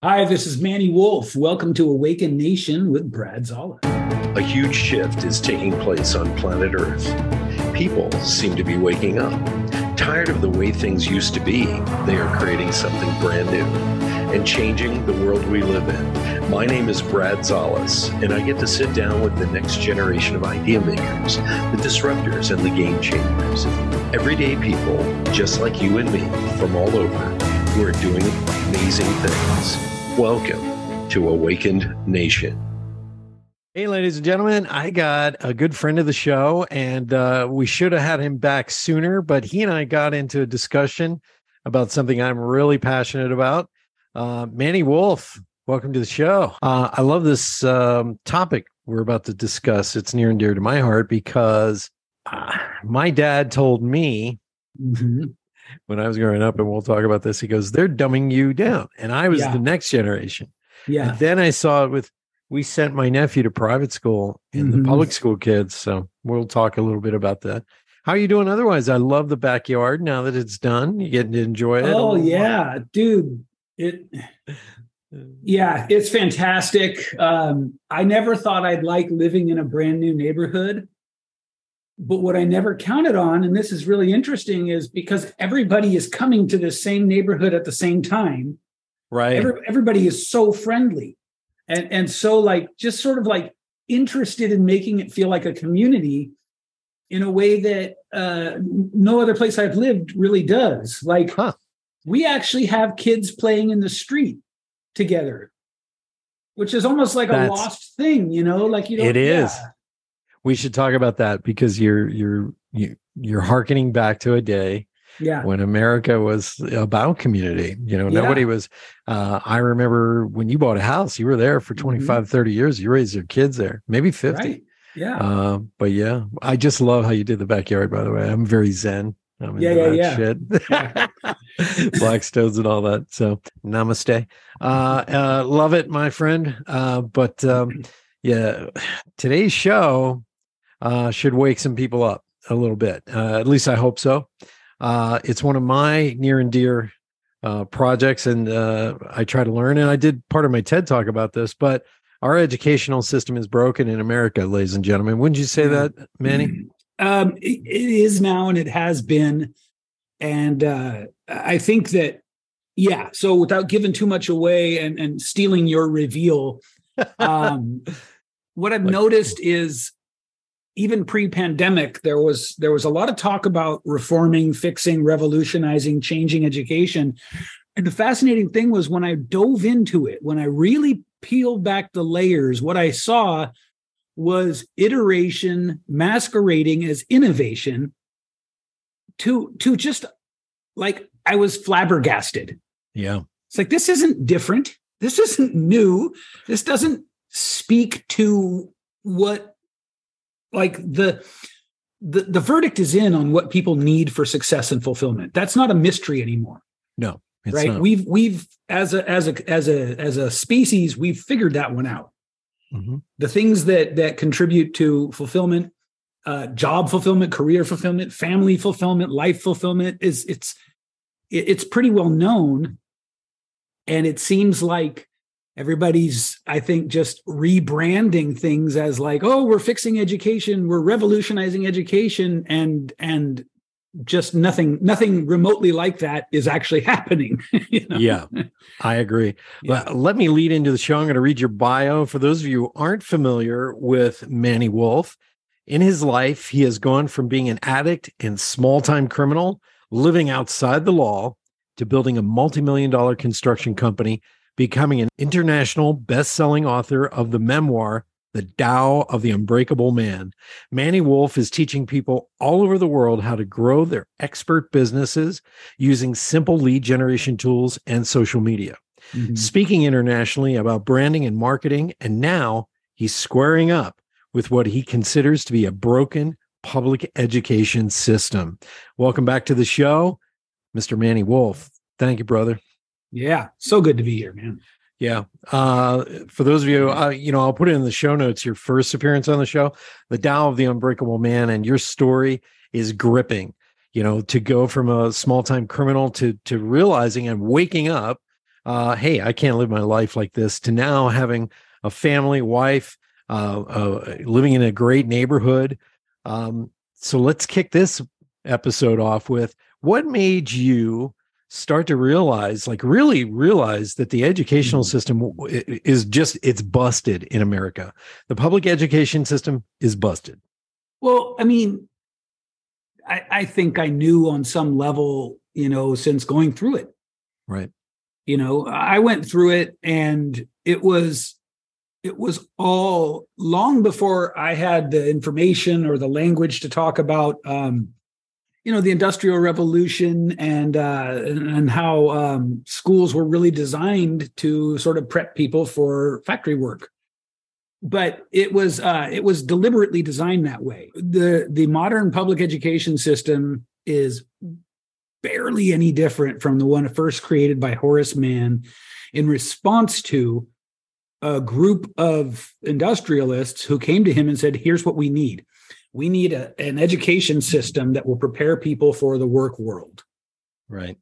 Hi, this is Manny Wolf. Welcome to Awakened Nation with Brad Szollose. A huge shift is taking place on planet Earth. People seem to be waking up. Tired of the way things used to be, they are creating something brand new and changing the world we live in. My name is Brad Szollose, and I get to sit down with the next generation of idea makers, the disruptors, and the game changers. Everyday people, just like you and me, from all over, who are doing amazing things. Welcome to Awakened Nation. Hey, ladies and gentlemen, I got a good friend of the show, and uh, we should have had him back sooner, but he and I got into a discussion about something I'm really passionate about. Uh, Manny Wolf, welcome to the show. Uh, I love this um, topic we're about to discuss. It's near and dear to my heart because uh, my dad told me mm-hmm. When I was growing up, and we'll talk about this. He goes, "They're dumbing you down," and I was yeah. the next generation. Yeah. And then I saw it with we sent my nephew to private school and mm-hmm. the public school kids. So we'll talk a little bit about that. How are you doing otherwise? I love the backyard now that it's done. You getting to enjoy it? Oh yeah, dude. It yeah, it's fantastic. Um, I never thought I'd like living in a brand new neighborhood. But what I never counted on, and this is really interesting, is because everybody is coming to the same neighborhood at the same time. Right. Every, everybody is so friendly and and so like just sort of like interested in making it feel like a community in a way that uh, no other place I've lived really does. Like huh. we actually have kids playing in the street together, which is almost like That's, a lost thing, you know. Like you know, it is. Yeah. We should talk about that because you're you're you, you're harkening back to a day yeah when america was about community you know yeah. nobody was uh, i remember when you bought a house you were there for mm-hmm. 25 mm-hmm. 30 years you raised your kids there maybe 50 right. yeah uh, but yeah i just love how you did the backyard by the way i'm very zen I'm yeah, yeah, yeah. Shit. Black stones and all that. So namaste. Uh, uh, love it, my friend. Uh, but um, yeah, today's show uh, should wake some people up a little bit. Uh, at least I hope so. Uh, it's one of my near and dear uh, projects, and uh, I try to learn. And I did part of my TED talk about this, but our educational system is broken in America, ladies and gentlemen. Wouldn't you say that, Manny? Um, it, is now, and it has been. And uh, I think that, yeah. So without giving too much away and, and stealing your reveal, um, what I've like, noticed is even pre-pandemic there was there was a lot of talk about reforming fixing revolutionizing changing education. And the fascinating thing was when i dove into it when i really peeled back the layers what i saw was iteration masquerading as innovation to to just like i was flabbergasted. Yeah. It's like this isn't different. This isn't new. This doesn't speak to what like the the the verdict is in on what people need for success and fulfillment. That's not a mystery anymore. No, right? Not. We've we've as a as a as a as a species we've figured that one out. Mm-hmm. The things that that contribute to fulfillment, uh, job fulfillment, career fulfillment, family fulfillment, life fulfillment is it's it's pretty well known, and it seems like everybody's i think just rebranding things as like oh we're fixing education we're revolutionizing education and and just nothing nothing remotely like that is actually happening you know? yeah i agree yeah. let me lead into the show i'm going to read your bio for those of you who aren't familiar with manny wolf in his life he has gone from being an addict and small-time criminal living outside the law to building a multi-million dollar construction company becoming an international best-selling author of the memoir the Tao of the Unbreakable Man. Manny Wolf is teaching people all over the world how to grow their expert businesses using simple lead generation tools and social media. Mm-hmm. Speaking internationally about branding and marketing, and now he's squaring up with what he considers to be a broken public education system. Welcome back to the show, Mr. Manny Wolf. Thank you, brother. Yeah, so good to be here, man. Yeah. Uh, for those of you, uh, you know, I'll put it in the show notes. Your first appearance on the show, the Tao of the Unbreakable Man, and your story is gripping. You know, to go from a small time criminal to to realizing and waking up uh, hey, I can't live my life like this, to now having a family, wife, uh, uh, living in a great neighborhood. Um, so let's kick this episode off with what made you start to realize like really realize that the educational mm-hmm. system is just it's busted in america. The public education system is busted. Well i mean i i think i knew on some level you know since going through it. Right. You know i went through it and it was it was all long before i had the information or the language to talk about um you know the industrial revolution and uh, and how um, schools were really designed to sort of prep people for factory work. But it was uh, it was deliberately designed that way. The the modern public education system is barely any different from the one first created by Horace Mann in response to a group of industrialists who came to him and said here's what we need we need a, an education system that will prepare people for the work world. Right.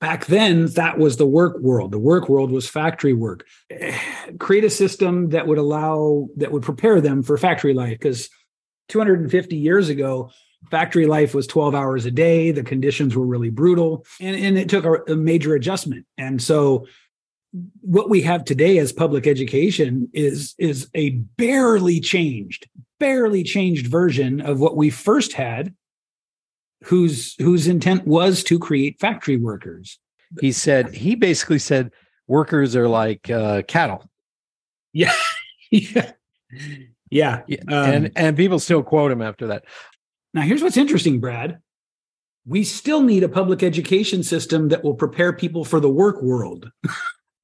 Back then, that was the work world. The work world was factory work. Create a system that would allow, that would prepare them for factory life. Because 250 years ago, factory life was 12 hours a day. The conditions were really brutal. And, and it took a, a major adjustment. And so, what we have today as public education is is a barely changed barely changed version of what we first had whose whose intent was to create factory workers. He said he basically said workers are like uh, cattle. Yeah. Yeah. Yeah um, and and people still quote him after that. Now here's what's interesting brad. We still need a public education system that will prepare people for the work world.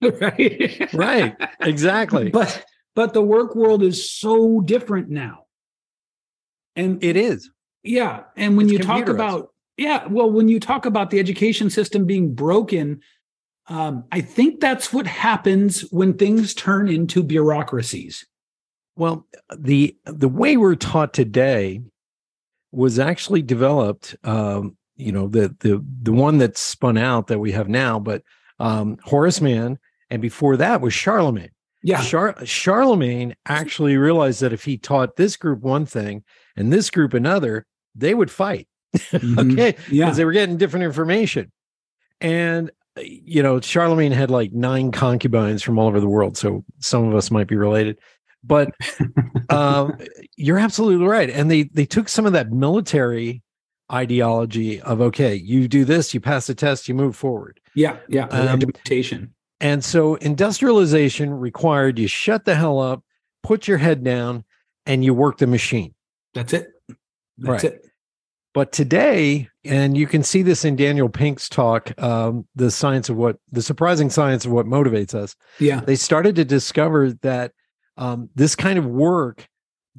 Right? Right. Exactly. But but the work world is so different now and it is. Yeah. And when it's you talk about, yeah, well, when you talk about the education system being broken, um, I think that's what happens when things turn into bureaucracies. Well, the the way we're taught today was actually developed. Um, you know, the the the one that spun out that we have now, but um, Horace Mann, and before that was Charlemagne. Yeah, Char- Charlemagne actually realized that if he taught this group one thing and this group another, they would fight. Mm-hmm. okay. Yeah. Because they were getting different information. And, uh, you know, Charlemagne had like nine concubines from all over the world. So some of us might be related. But um, you're absolutely right. And they they took some of that military ideology of okay, you do this, you pass the test, you move forward. Yeah, yeah. Um, and so industrialization required you shut the hell up, put your head down, and you work the machine. That's it. That's right. it. But today, and you can see this in Daniel Pink's talk, um, the science of what the surprising science of what motivates us. Yeah. They started to discover that um, this kind of work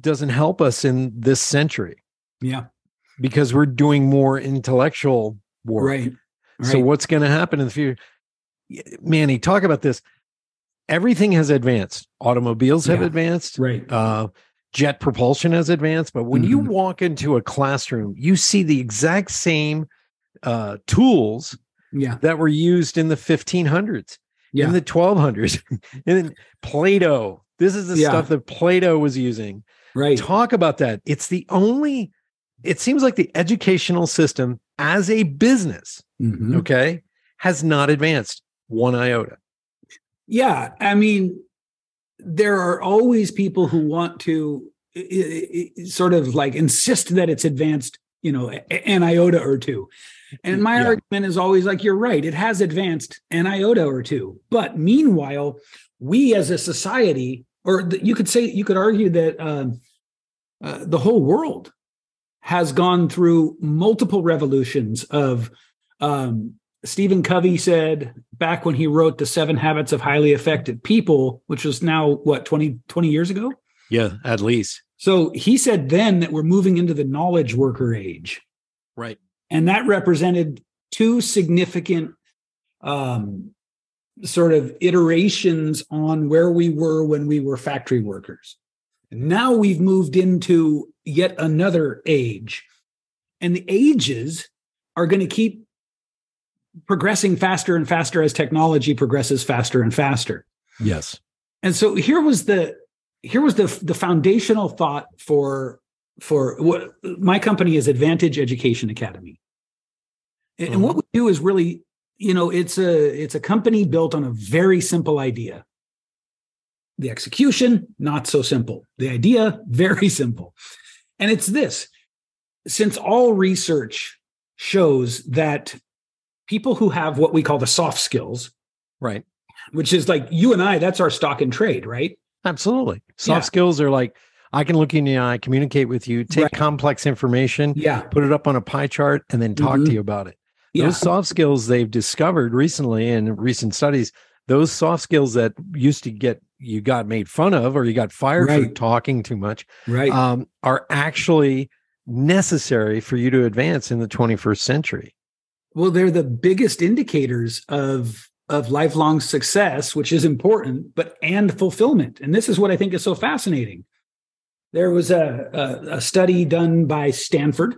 doesn't help us in this century. Yeah. Because we're doing more intellectual work. Right. right. So what's going to happen in the future? Manny, talk about this. Everything has advanced. Automobiles have yeah. advanced. Right. Uh, jet propulsion has advanced, but when mm-hmm. you walk into a classroom, you see the exact same uh, tools yeah. that were used in the 1500s, yeah. in the 1200s, and then Plato. This is the yeah. stuff that Plato was using. Right. Talk about that. It's the only, it seems like the educational system as a business, mm-hmm. okay, has not advanced one iota. Yeah. I mean, there are always people who want to sort of like insist that it's advanced, you know, an iota or two. And my yeah. argument is always like, you're right, it has advanced an iota or two. But meanwhile, we as a society, or the, you could say, you could argue that uh, uh, the whole world has gone through multiple revolutions of um, Stephen Covey said back when he wrote The Seven Habits of Highly Effective People, which was now what 20, 20 years ago? Yeah, at least. So he said then that we're moving into the knowledge worker age. Right. And that represented two significant um, sort of iterations on where we were when we were factory workers. Now we've moved into yet another age. And the ages are going to keep progressing faster and faster as technology progresses faster and faster. Yes. And so here was the here was the the foundational thought for for what my company is Advantage Education Academy. And mm-hmm. what we do is really, you know, it's a it's a company built on a very simple idea. The execution not so simple. The idea very simple. And it's this. Since all research shows that people who have what we call the soft skills, right, which is like you and I, that's our stock and trade, right? Absolutely. Soft yeah. skills are like I can look in the eye, communicate with you, take right. complex information, yeah. put it up on a pie chart, and then talk mm-hmm. to you about it. Yeah. Those soft skills they've discovered recently in recent studies, those soft skills that used to get you got made fun of or you got fired right. for talking too much, right, um, are actually necessary for you to advance in the 21st century. Well, they're the biggest indicators of of lifelong success, which is important, but and fulfillment. And this is what I think is so fascinating. There was a, a, a study done by Stanford.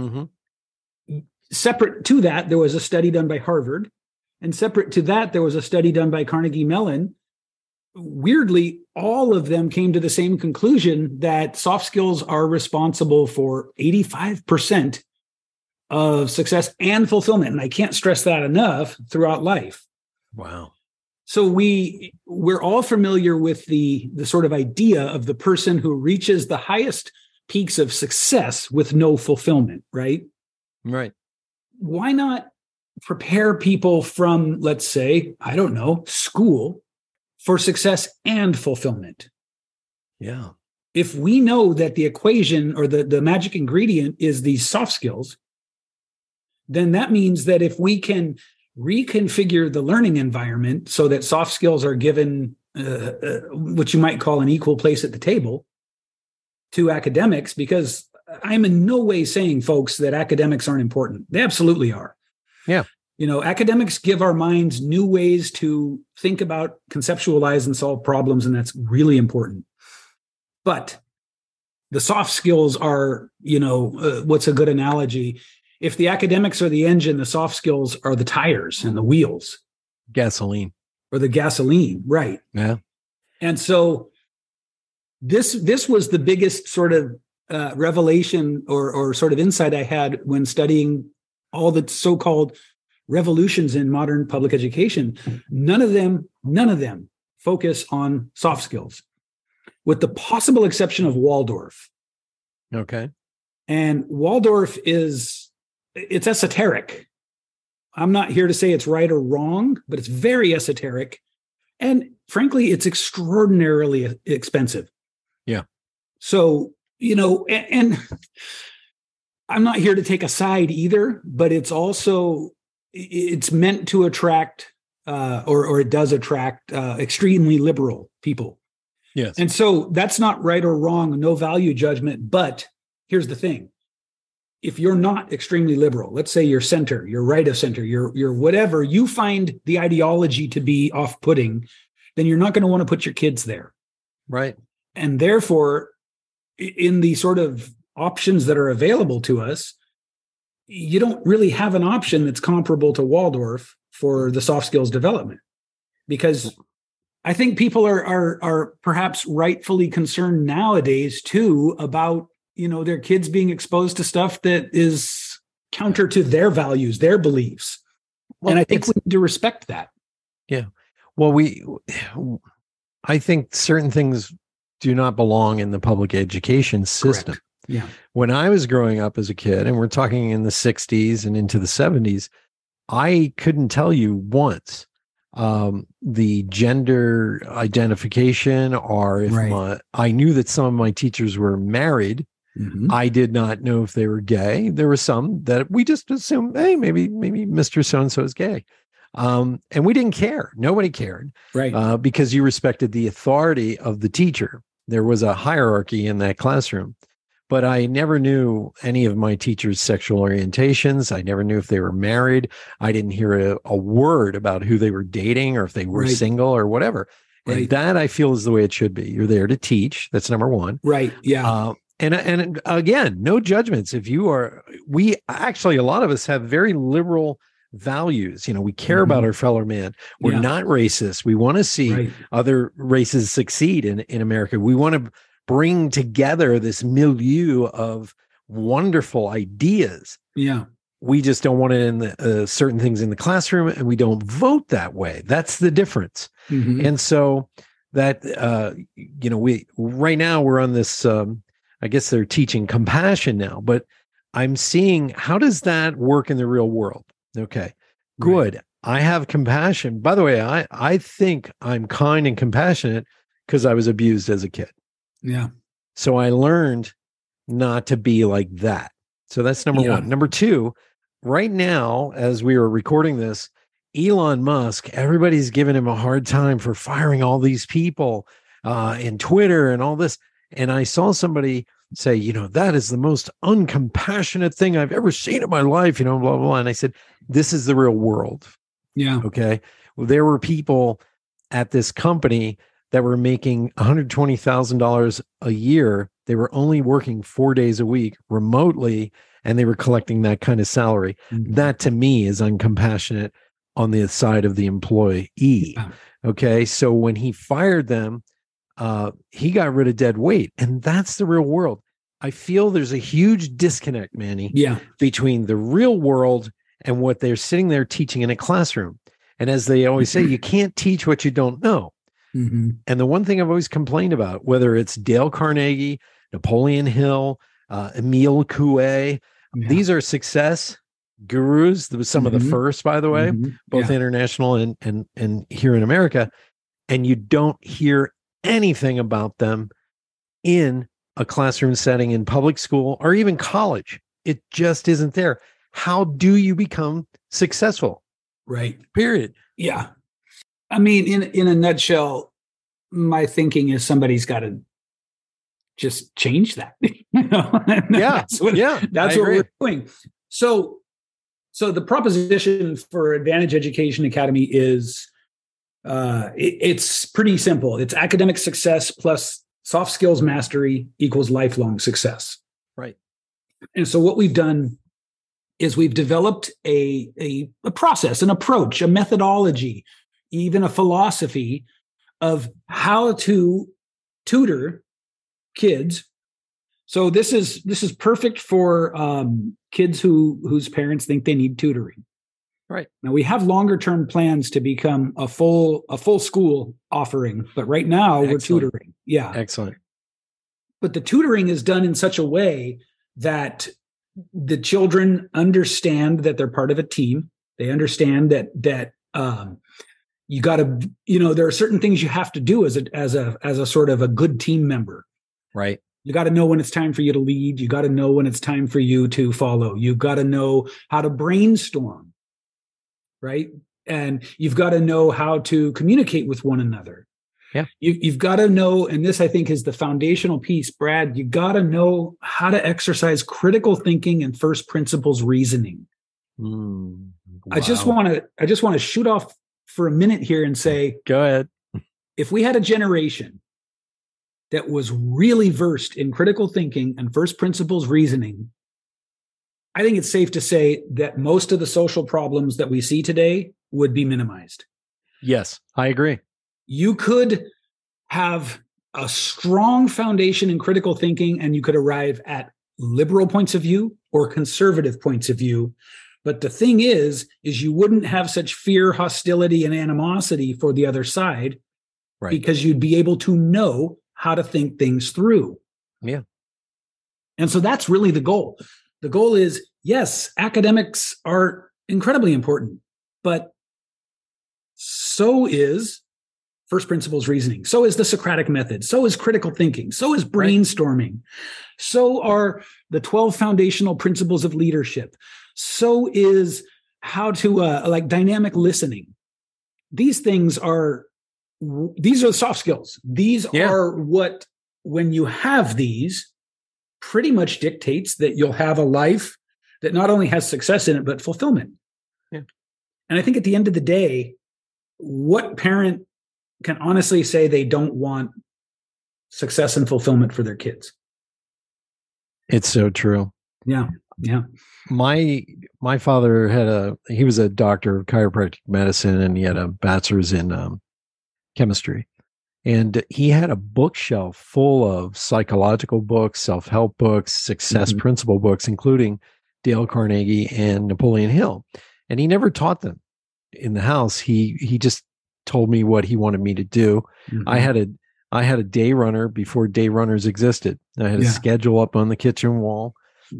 Mm-hmm. Separate to that, there was a study done by Harvard. And separate to that, there was a study done by Carnegie Mellon. Weirdly, all of them came to the same conclusion that soft skills are responsible for 85% of success and fulfillment. And I can't stress that enough throughout life. Wow. So we we're all familiar with the the sort of idea of the person who reaches the highest peaks of success with no fulfillment, right? Right. Why not prepare people from let's say, I don't know, school for success and fulfillment? Yeah. If we know that the equation or the, the magic ingredient is these soft skills, then that means that if we can reconfigure the learning environment so that soft skills are given uh, uh, what you might call an equal place at the table to academics because i'm in no way saying folks that academics aren't important. They absolutely are. Yeah. You know academics give our minds new ways to think about conceptualize and solve problems and that's really important. But the soft skills are you know uh, what's a good analogy if the academics are the engine, the soft skills are the tires and the wheels. Gasoline. Or the gasoline, right. Yeah. And so this this was the biggest sort of uh, revelation or or sort of insight I had when studying all the so-called revolutions in modern public education. None of them, none of them focus on soft skills, with the possible exception of Waldorf. Okay. And Waldorf is it's esoteric. I'm not here to say it's right or wrong, but it's very esoteric. And frankly, it's extraordinarily expensive. Yeah. So, you know, and, and I'm not here to take a side either, but it's also it's meant to attract uh, or or it does attract uh, extremely liberal people. Yes. And so that's not right or wrong, no value judgment. But here's the thing: if you're not extremely liberal, let's say you're center, you're right of center, you're you're whatever, you find the ideology to be off-putting, then you're not going to want to put your kids there. Right. And therefore, in the sort of options that are available to us, you don't really have an option that's comparable to Waldorf for the soft skills development. Because I think people are are are perhaps rightfully concerned nowadays too about you know their kids being exposed to stuff that is counter to their values their beliefs. Well, and i think we need to respect that. Yeah. Well we i think certain things do not belong in the public education system. Correct. yeah. When i was growing up as a kid and we're talking in the 60s and into the 70s i couldn't tell you once um, the gender identification or if right. my, i knew that some of my teachers were married Mm-hmm. I did not know if they were gay. There were some that we just assumed, hey, maybe maybe Mr. So and so is gay, um, and we didn't care. Nobody cared, right? Uh, because you respected the authority of the teacher. There was a hierarchy in that classroom. But I never knew any of my teachers' sexual orientations. I never knew if they were married. I didn't hear a, a word about who they were dating or if they were right. single or whatever. Right. And that I feel is the way it should be. You're there to teach. That's number one. Right. Yeah. Uh, and and again no judgments if you are we actually a lot of us have very liberal values. You know, we care mm-hmm. about our fellow man. We're yeah. not racist. We want to see right. other races succeed in, in America. We want to bring together this milieu of wonderful ideas. Yeah. We just don't want it in the, uh, certain things in the classroom and we don't vote that way. That's the difference. Mm-hmm. And so that, uh, you know, we right now we're on this, um, I guess they're teaching compassion now, but I'm seeing how does that work in the real world? Okay, good. Right. I have compassion. By the way, I, I think I'm kind and compassionate because I was abused as a kid. Yeah. So I learned not to be like that. So that's number yeah. one. Number two, right now, as we were recording this, Elon Musk, everybody's giving him a hard time for firing all these people uh, in Twitter and all this. And I saw somebody say, you know, that is the most uncompassionate thing I've ever seen in my life, you know, blah, blah, blah. And I said, this is the real world. Yeah. Okay. Well, there were people at this company that were making $120,000 a year. They were only working four days a week remotely and they were collecting that kind of salary. Mm-hmm. That to me is uncompassionate on the side of the employee. Yeah. Okay. So when he fired them, uh, he got rid of dead weight. And that's the real world. I feel there's a huge disconnect, Manny, yeah. between the real world and what they're sitting there teaching in a classroom. And as they always say, you can't teach what you don't know. Mm-hmm. And the one thing I've always complained about, whether it's Dale Carnegie, Napoleon Hill, uh, Emile Coué, yeah. these are success gurus. There was some mm-hmm. of the mm-hmm. first, by the way, mm-hmm. both yeah. international and and and here in America. And you don't hear anything about them in a classroom setting in public school or even college. It just isn't there. How do you become successful? Right. Period. Yeah. I mean, in in a nutshell, my thinking is somebody's got to just change that. you know? yeah. that's what, yeah. That's I what agree. we're doing. So so the proposition for Advantage Education Academy is uh, it, it's pretty simple. It's academic success plus soft skills mastery equals lifelong success. Right. And so what we've done is we've developed a, a, a process, an approach, a methodology, even a philosophy of how to tutor kids. So this is this is perfect for um, kids who whose parents think they need tutoring. Right. Now we have longer term plans to become a full a full school offering, but right now Excellent. we're tutoring. Yeah. Excellent. But the tutoring is done in such a way that the children understand that they're part of a team. They understand that that um, you got to you know there are certain things you have to do as a as a as a sort of a good team member. Right. You got to know when it's time for you to lead. You got to know when it's time for you to follow. You got to know how to brainstorm right? And you've got to know how to communicate with one another. Yeah. You, you've got to know, and this I think is the foundational piece, Brad. You got to know how to exercise critical thinking and first principles reasoning. Mm, wow. I just want to, I just want to shoot off for a minute here and say, go ahead. If we had a generation that was really versed in critical thinking and first principles reasoning, I think it's safe to say that most of the social problems that we see today would be minimized. Yes, I agree. You could have a strong foundation in critical thinking and you could arrive at liberal points of view or conservative points of view. But the thing is, is you wouldn't have such fear, hostility, and animosity for the other side right. because you'd be able to know how to think things through. Yeah. And so that's really the goal. The goal is yes, academics are incredibly important, but so is first principles reasoning. So is the Socratic method. So is critical thinking. So is brainstorming. So are the 12 foundational principles of leadership. So is how to uh, like dynamic listening. These things are these are the soft skills. These yeah. are what when you have these pretty much dictates that you'll have a life that not only has success in it, but fulfillment. Yeah. And I think at the end of the day, what parent can honestly say they don't want success and fulfillment for their kids? It's so true. Yeah. Yeah. My my father had a he was a doctor of chiropractic medicine and he had a bachelor's in um, chemistry. And he had a bookshelf full of psychological books, self-help books, success Mhm. principle books, including Dale Carnegie and Napoleon Hill. And he never taught them in the house. He he just told me what he wanted me to do. I Mhm. had a I had a day runner before day runners existed. I had a schedule up on the kitchen wall,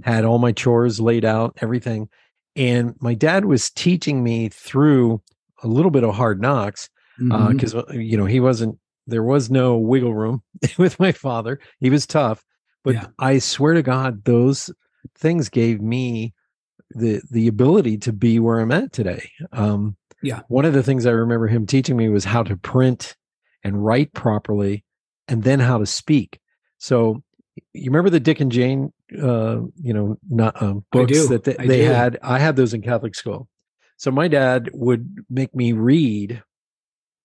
had all my chores laid out, everything. And my dad was teaching me through a little bit of hard knocks uh, mm-hmm. because uh, you know he wasn't there was no wiggle room with my father. He was tough, but Yeah. I swear to God, those things gave me the the ability to be where I'm at today. Um, Yeah. One of the things I remember him teaching me was how to print and write properly, and then how to speak. So you remember the Dick and Jane, uh, you know, not um, books that they, they had. I had those in Catholic school. So my dad would make me read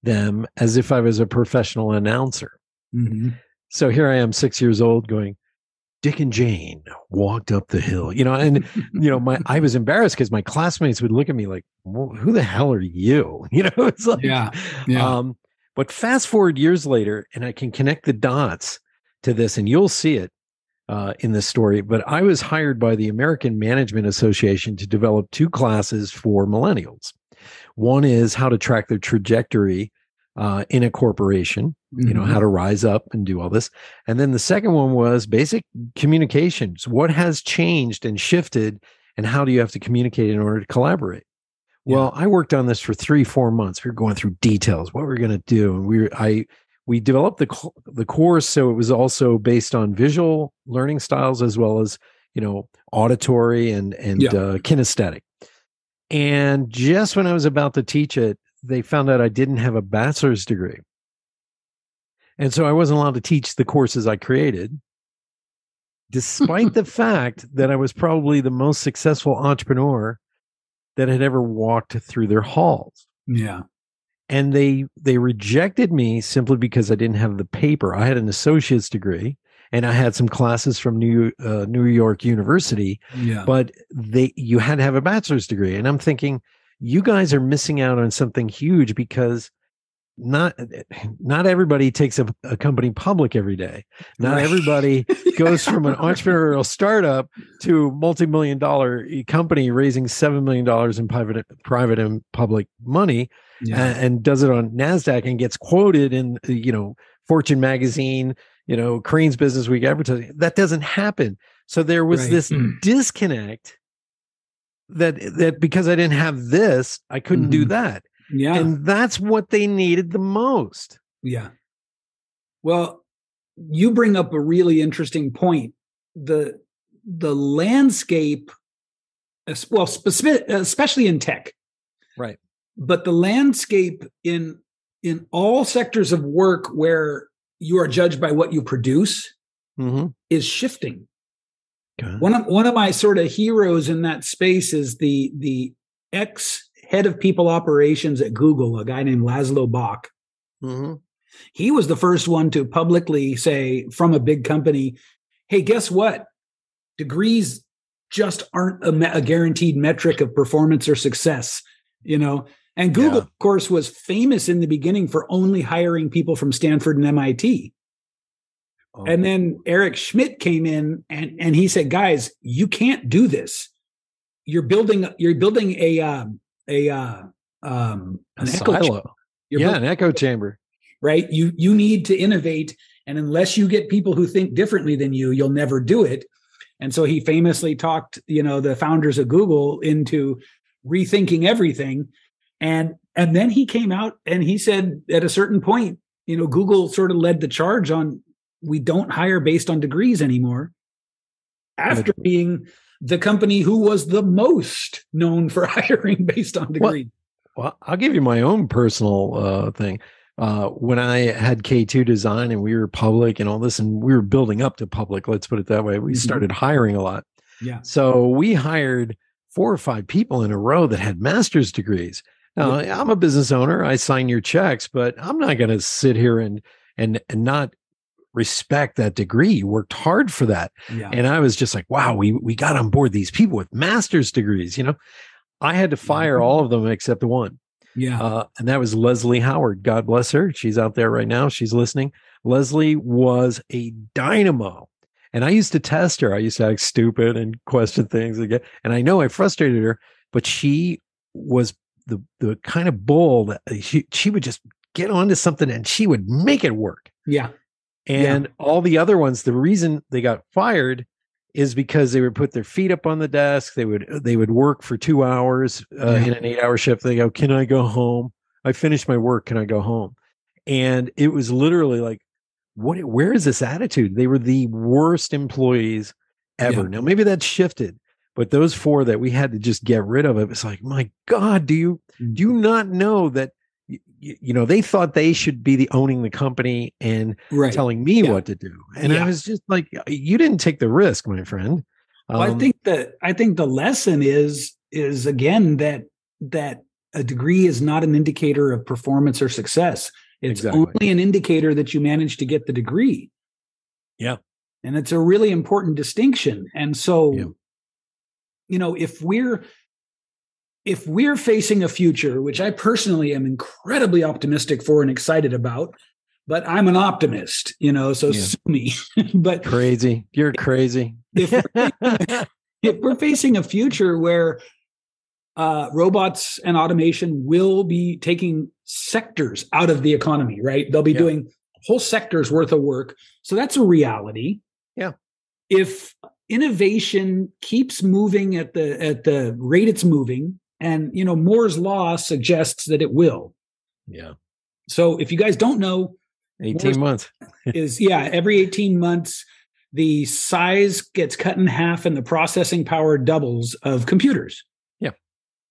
them as if I was a professional announcer. Mhm. So here I am, six years old, going, Dick and Jane walked up the hill, you know, and you know, my I was embarrassed because my classmates would look at me like, well, "Who the hell are you?" You know, it's like, Yeah, yeah. Um, but fast forward years later, and I can connect the dots to this, and you'll see it uh, in this story. But I was hired by the American Management Association to develop two classes for millennials. One is how to track their trajectory uh, in a corporation, you know, Mhm. how to rise up and do all this. And then the second one was basic communications. What has changed and shifted, and how do you have to communicate in order to collaborate? Well, I worked on this for three, four months. We were going through details, what we're going to do, and we were, I we developed the the course so it was also based on visual learning styles as well as you know auditory and and Yeah. uh, kinesthetic. And just when I was about to teach it, they found out I didn't have a bachelor's degree. And so I wasn't allowed to teach the courses I created, despite the fact that I was probably the most successful entrepreneur that had ever walked through their halls. Yeah. And they they rejected me simply because I didn't have the paper. I had an associate's degree and I had some classes from New uh, New York University, Yeah. but they you had to have a bachelor's degree. And I'm thinking, you guys are missing out on something huge because not not everybody takes a, a company public every day. Not Right. everybody goes from an entrepreneurial startup to multi-million dollar company raising seven million dollars in private private and public money yeah. and, and does it on Nasdaq and gets quoted in you know Fortune magazine, you know Crain's Business Week advertising. That doesn't happen. So there was Right. this Mm. disconnect that that because I didn't have this, I couldn't do Mhm. that, yeah. and that's what they needed the most. Yeah. Well, you bring up a really interesting point. The the landscape, well, speci- especially in tech, Right. but the landscape in in all sectors of work where you are judged by what you produce Mm-hmm. is shifting. One of one of my sort of heroes in that space is the the ex head of people operations at Google, a guy named Laszlo Bock. Mm-hmm. he was the first one to publicly say from a big company, "Hey, guess what? Degrees just aren't a, me- a guaranteed metric of performance or success." You know, and Google, Yeah. of course, was famous in the beginning for only hiring people from Stanford and MIT. Oh. And then Eric Schmidt came in and and he said, "Guys, you can't do this. You're building you're building a um, a uh, um, a an echo chamber. silo. You're Yeah, building- an echo chamber. right? You you need to innovate, and unless you get people who think differently than you, you'll never do it. And so he famously talked, you know, the founders of Google into rethinking everything, and and then he came out and he said at a certain point, you know, Google sort of led the charge on we don't hire based on degrees anymore. After being the company who was the most known for hiring based on Well. Well, I'll give you my own personal uh, thing. Uh, when I had K2 design and we were public and all this, and we were building up to public, let's put it that way, we Mhm. started hiring a lot. Yeah. So we hired four or five people in a row that had master's degrees. Now, I'm a business owner. I sign your checks, but I'm not going to sit here and and and not respect that degree. You worked hard for that. Yeah. And I was just like, wow, we we got on board these people with master's degrees. You know, I had to fire Mhm. all of them except one, yeah. uh, and that was Leslie Howard. God bless her. She's out there right now. She's listening. Leslie was a dynamo. And I used to test her. I used to act stupid and question things again. And I know I frustrated her, but she was the the kind of bull that uh, she she would just get onto something and she would make it work. yeah. And all the other ones, the reason they got fired is because they would put their feet up on the desk. They would they would work for two hours uh, Yeah. in an eight hour shift. They go, "Can I go home? I finished my work. Can I go home?" And it was literally like, "What? Where is this attitude?" They were the worst employees ever. Yeah. Now maybe that shifted, but those four that we had to just get rid of, it was like, my God, do you Mm. do you not know that? You know, they thought they should be the owning the company and Right. telling me Yeah. what to do. And Yeah. I was just like, you didn't take the risk, my friend. Well, I Um, think that I think the lesson is is again that that a degree is not an indicator of performance or success. It's Exactly. only an indicator that you managed to get the degree. Yeah. And it's a really important distinction. And so Yeah. you know, if we're if we're facing a future which I personally am incredibly optimistic for and excited about, but I'm an optimist, you know, so Yeah. sue me. but crazy. You're crazy. if we're, if we're facing a future where uh, robots and automation will be taking sectors out of the economy, right? They'll be Yeah. doing whole sectors worth of work. So that's a reality. Yeah. If innovation keeps moving at the at the rate it's moving, and you know Moore's law suggests that it will. yeah. So if you guys don't know, 18 months. is yeah every 18 months the size gets cut in half and the processing power doubles of computers Yeah.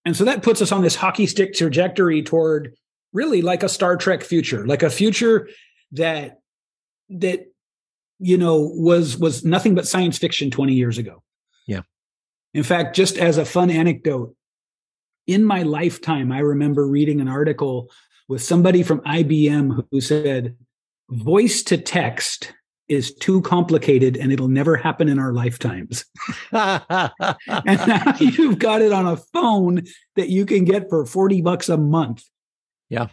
and so that puts us on this hockey stick trajectory toward really like a star trek future like a future that that you know was was nothing but science fiction 20 years ago Yeah. in fact just as a fun anecdote in my lifetime i remember reading an article with somebody from IBM who said voice to text is too complicated and it'll never happen in our lifetimes. and now you've got it on a phone that you can get for 40 bucks a month. Yeah.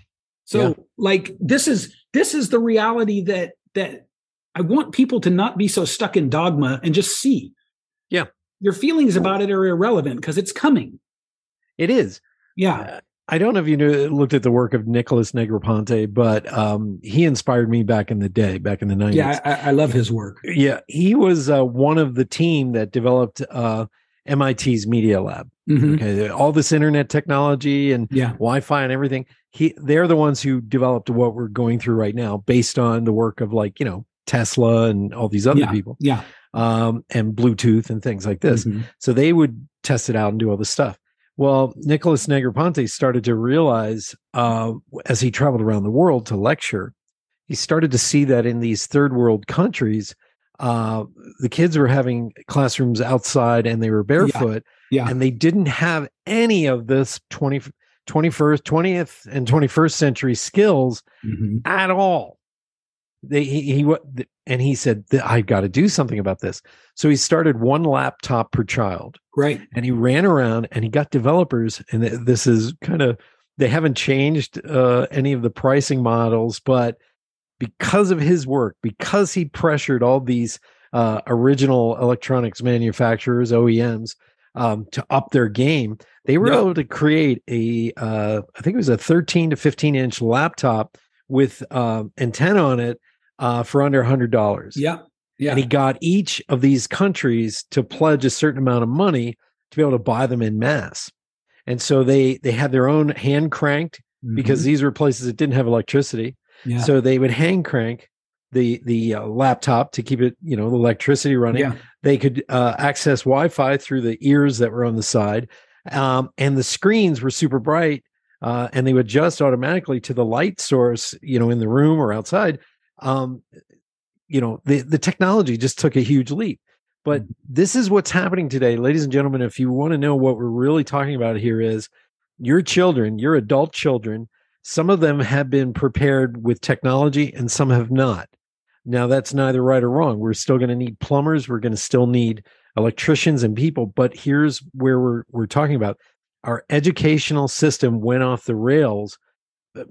So Yeah. like this is this is the reality that that I want people to not be so stuck in dogma and just see. Yeah. Your feelings about it are irrelevant because it's coming. It is. Yeah. I don't know if you knew, looked at the work of Nicholas Negroponte, but um, he inspired me back in the day, back in the 90s. Yeah, I, I love his work. Yeah, he was uh, one of the team that developed uh, MIT's Media Lab. Mhm. Okay, all this internet technology and Yeah. Wi-Fi and everything. He, they're the ones who developed what we're going through right now, based on the work of like you know Tesla and all these other Yeah. people, Yeah. um, and Bluetooth and things like this. Mhm. So they would test it out and do all this stuff. Well, Nicholas Negroponte started to realize uh, as he traveled around the world to lecture, he started to see that in these third world countries, uh, the kids were having classrooms outside and they were barefoot Yeah. and they didn't have any of this 20, 21st, 20th, and 21st century skills Mhm. at all. They he, he and he said that I've got to do something about this. So he started one laptop per child, Right. and he ran around and he got developers. And this is kind of they haven't changed uh, any of the pricing models, but because of his work, because he pressured all these uh, original electronics manufacturers (OEMs) um, to up their game, they were Yeah. able to create a uh, I think it was a 13 to 15 inch laptop with um, antenna on it uh, for under hundred dollars. Yeah. Yeah. And he got each of these countries to pledge a certain amount of money to be able to buy them in mass. And so they they had their own hand cranked because these were places that didn't have electricity. Mm-hmm. yeah. So they would hand crank the the uh, laptop to keep it, you know, the electricity running. yeah. They could uh, access Wi-Fi through the ears that were on the side, um, and the screens were super bright, uh, and they would adjust automatically to the light source, you know, in the room or outside. Um, you know, the the technology just took a huge leap. But this is what's happening today, ladies and gentlemen. If you want to know what we're really talking about here, is your children, your adult children. Some of them have been prepared with technology, and some have not. Now, that's neither right or wrong. We're still going to need plumbers. We're going to still need electricians and people. But here's where we're, we're talking about our educational system went off the rails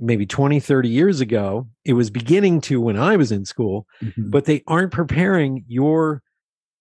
maybe 20, 30 years ago. It was beginning to when I was in school, Mhm. but they aren't preparing your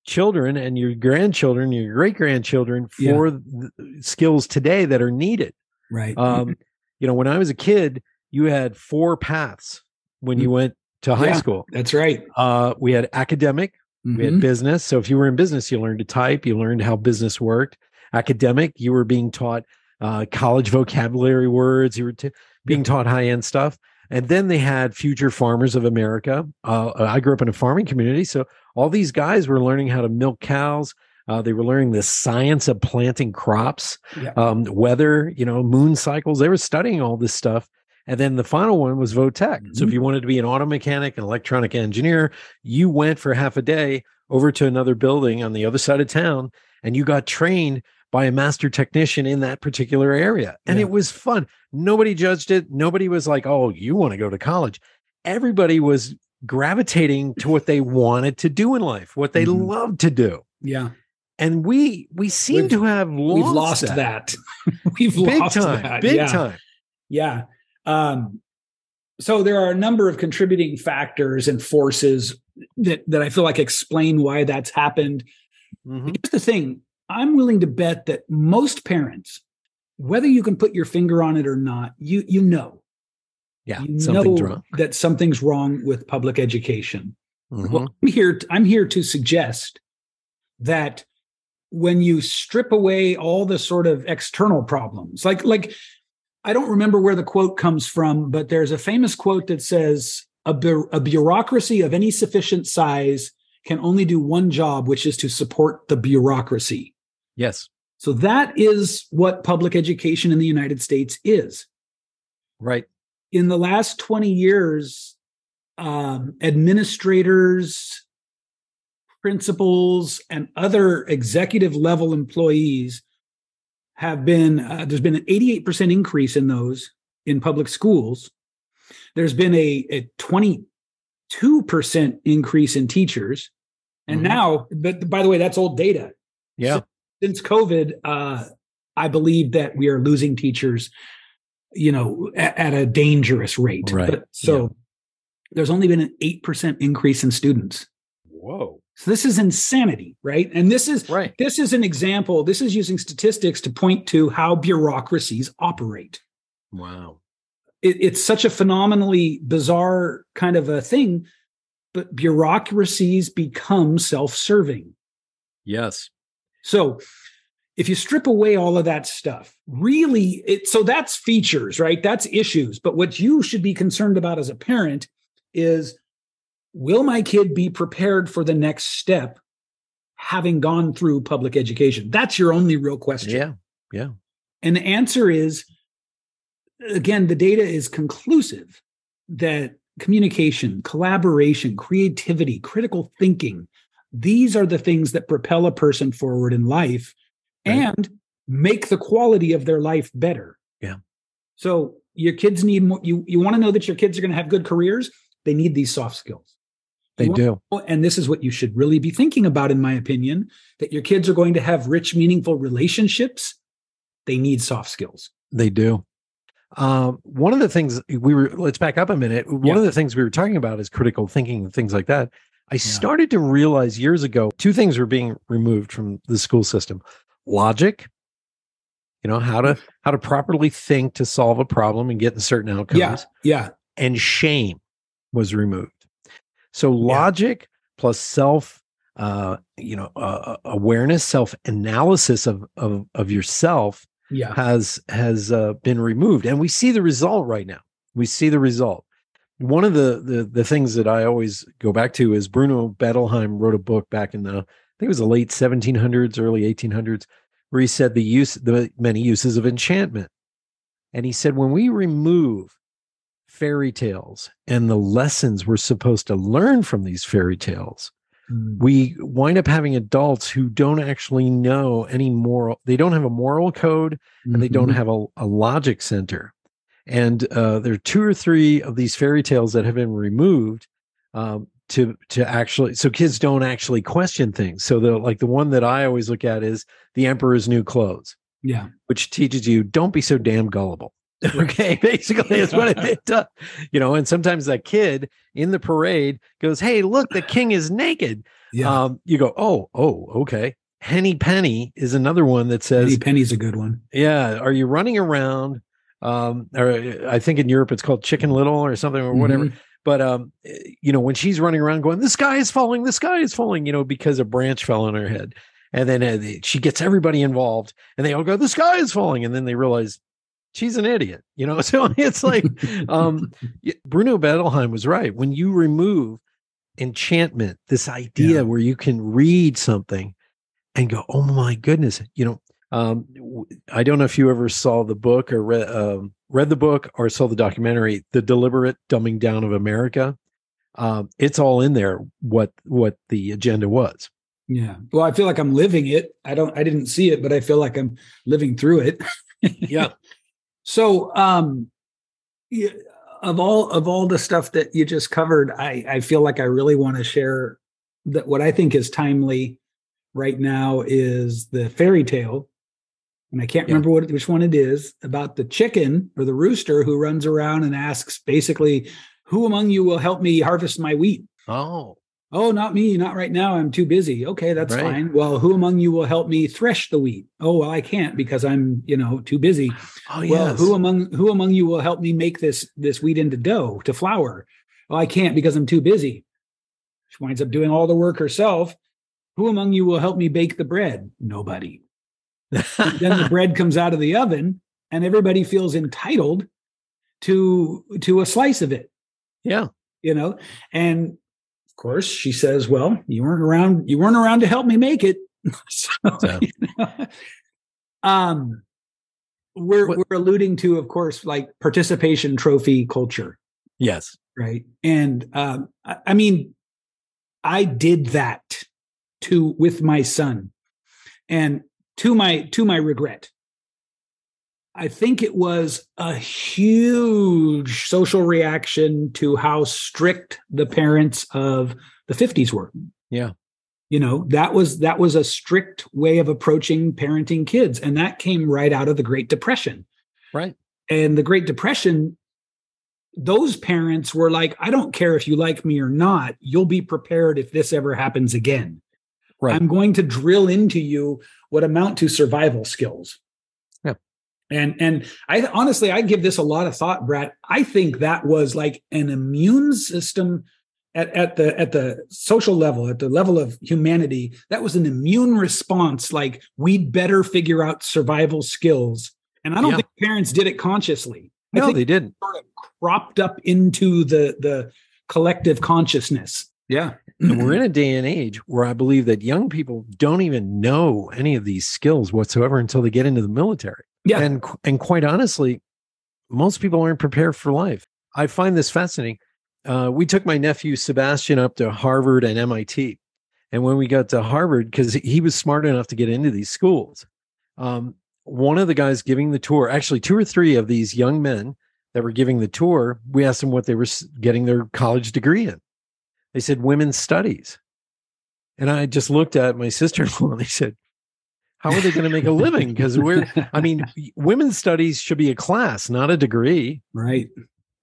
children and your grandchildren, your great grandchildren Yeah. for the skills today that are needed. right. Um, you know, when I was a kid, you had four paths when you went to high Mm. Yeah. school. That's right. Uh, we had academic, we had Mhm. business. So if you were in business, you learned to type, you learned how business worked. Academic, you were being taught uh, college vocabulary words, you were t- being taught high end stuff. And then they had Future Farmers of America. Uh, I grew up in a farming community. So all these guys were learning how to milk cows. Uh, they were learning the science of planting crops, Yeah. um, weather, you know, moon cycles. They were studying all this stuff. And then the final one was Votech. So if Mhm. you wanted to be an auto mechanic, an electronic engineer, you went for half a day over to another building on the other side of town and you got trained by a master technician in that particular area. And Yeah. it was fun. Nobody judged it. Nobody was like, oh, you want to go to college. Everybody was gravitating to what they wanted to do in life, what they Mhm. loved to do. Yeah. And we we seem We've- to have lost We've lost that. that. We've Big lost time. that. Big yeah. time. Yeah. Um, so there are a number of contributing factors and forces that that I feel like explain why that's happened. Mhm. Here's the thing: I'm willing to bet that most parents, whether you can put your finger on it or not, you you know, Yeah. you Something's know wrong. that something's wrong with public education. Mhm. Well, I'm here. I'm here to suggest that when you strip away all the sort of external problems, like like I don't remember where the quote comes from, but there's a famous quote that says a, bu- a bureaucracy of any sufficient size can only do one job, which is to support the bureaucracy. Yes. So that is what public education in the United States is Right. in the last 20 years, um, administrators, principals, and other executive level employees have been, uh, there's been an 88% increase in those in public schools. There's been a, a 22% increase in teachers. And Mhm. now, but by the way, that's old data Yeah. Since COVID, uh, I believe that we are losing teachers, you know, at, at a dangerous rate. Right. But, so there's only been an 8% increase in students. Whoa. So this is insanity, right? And this is Right. this is an example. This is using statistics to point to how bureaucracies operate. Wow. It, it's such a phenomenally bizarre kind of a thing, but bureaucracies become self-serving. Yes. So if you strip away all of that stuff, really, it so that's features, right? That's issues. But what you should be concerned about as a parent is will my kid be prepared for the next step having gone through public education? That's your only real question. Yeah. Yeah. And the answer is again, the data is conclusive that communication, collaboration, creativity, critical thinking, these are the things that propel a person forward in life Right. and make the quality of their life better. Yeah. So your kids need more you you want to know that your kids are going to have good careers, they need these soft skills. They do. Oh, and this is what you should really be thinking about in my opinion that your kids are going to have rich meaningful relationships they need soft skills They do. Um, one of the things we were, let's back up a minute. One Yeah. of the things we were talking about is critical thinking and things like that. I started to realize years ago, two things were being removed from the school system logic, you know, how to, how to properly think to solve a problem and get in certain outcomes. yeah yeah and shame was removed. So logic plus self, uh, you know, uh, awareness, self analysis of, of of yourself yeah has has uh, been removed, and we see the result right now. We see the result. One of the, the the things that I always go back to is Bruno Bettelheim wrote a book back in the I think it was the late 1700s, early 1800s, where he said the use the many uses of enchantment, and he said when we remove fairy tales and the lessons we're supposed to learn from these fairy tales Mm. we wind up having adults who don't actually know any moral they don't have a moral code and they don't Mhm. have a, a logic center and uh, there are two or three of these fairy tales that have been removed um, to to actually so kids don't actually question things. So the like the one that I always look at is the Emperor's New Clothes. Yeah, which teaches you don't be so damn gullible. okay, basically is what it does. You know, and sometimes that kid in the parade goes, "Hey, look, the king is naked." Yeah. Um, you go, "Oh, oh, okay." Henny Penny is another one that says Henny Penny's a good one. Yeah, are you running around? Um, or I think in Europe it's called Chicken Little or something or whatever. Mm-hmm. But um, you know, when she's running around going, "The sky is falling, the sky is falling," you know, because a branch fell on her head, and then uh, she gets everybody involved, and they all go, "The sky is falling," and then they realize she's an idiot, you know. So it's like um, Bruno Bettelheim was right when you remove enchantment, this idea yeah. where you can read something and go, "Oh my goodness," you know. Um, I don't know if you ever saw the book or read um, read the book or saw the documentary, "The Deliberate Dumbing Down of America." Um, it's all in there. What what the agenda was. Yeah. Well, I feel like I'm living it. I don't. I didn't see it, but I feel like I'm living through it. yeah. So, um, yeah, of all of all the stuff that you just covered, I I feel like I really want to share that what I think is timely right now is the fairy tale and I can't yeah. remember what which one it is about the chicken or the rooster who runs around and asks basically, "Who among you will help me harvest my wheat?" Oh, oh, not me, not right now. I'm too busy. Okay, that's right. fine. Well, who among you will help me thresh the wheat? Oh, well, I can't because I'm you know too busy. Oh, well, yes. who among who among you will help me make this this wheat into dough to flour? Well, I can't because I'm too busy. She winds up doing all the work herself. Who among you will help me bake the bread? Nobody then the bread comes out of the oven and everybody feels entitled to to a slice of it. Yeah. You know and of course she says well you weren't around you weren't around to help me make it. So, so. You know, um we're what? we're alluding to of course like participation trophy culture. Yes. Right? And um I, I mean i did that to with my son. And to my to my regret. I think it was a huge social reaction to how strict the parents of the 50s were. Yeah. You know that was that was a strict way of approaching parenting kids and that came right out of the great depression. Right. And the great depression those parents were like i don't care if you like me or not you'll be prepared if this ever happens again. Right. I'm going to drill into you what amount to survival skills. Yeah. And and I honestly I give this a lot of thought, Brad. I think that was like an immune system at, at the at the social level, at the level of humanity, that was an immune response. Like we'd better figure out survival skills. And I don't yeah. think parents did it consciously. No, they didn't. Sort of cropped up into the the collective consciousness. Yeah. And we're in a day and age where I believe that young people don't even know any of these skills whatsoever until they get into the military. Yeah. And and quite honestly, most people aren't prepared for life. I find this fascinating. Uh, we took my nephew Sebastian up to Harvard and MIT. And when we got to Harvard, because he was smart enough to get into these schools, um, one of the guys giving the tour, actually, two or three of these young men that were giving the tour, we asked them what they were getting their college degree in. They said women's studies. And I just looked at my sister in law and I said, How are they going to make a living? Because we're, I mean, women's studies should be a class, not a degree. Right.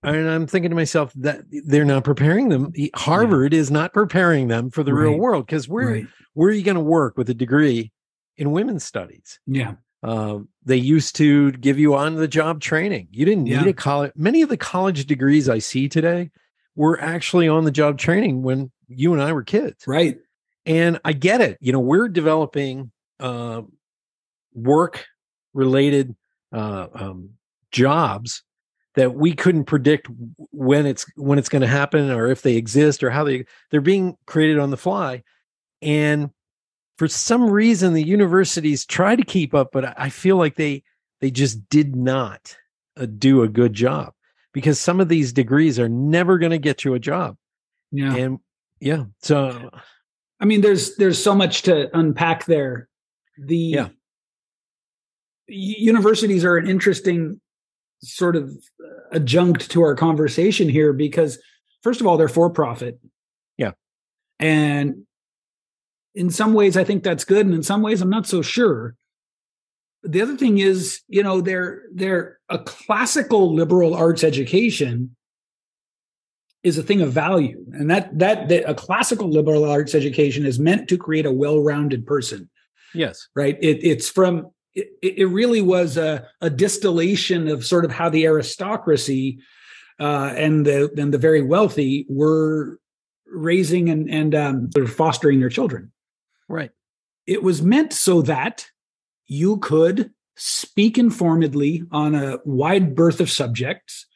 And I'm thinking to myself that they're not preparing them. Harvard yeah. is not preparing them for the right. real world because where, right. where are you going to work with a degree in women's studies? Yeah. Uh, they used to give you on the job training. You didn't need yeah. a college. Many of the college degrees I see today were actually on the job training when you and I were kids. Right. And I get it. You know, we're developing uh, work related uh, um, jobs that we couldn't predict when it's when it's going to happen or if they exist or how they they're being created on the fly and for some reason the universities try to keep up but i feel like they they just did not uh, do a good job because some of these degrees are never going to get you a job. Yeah. And yeah. So I mean there's there's so much to unpack there. The yeah. universities are an interesting sort of uh, adjunct to our conversation here because first of all they're for profit Yeah. And in some ways, I think that's good. And in some ways, I'm not so sure. The other thing is, you know, they're, they're a classical liberal arts education is a thing of value and that, that that a classical liberal arts education is meant to create a well-rounded person yes right it, it's from it, it really was a, a distillation of sort of how the aristocracy uh, and the and the very wealthy were raising and and um, sort of fostering their children. Right. It was meant so that you could speak informedly on a wide berth of subjects.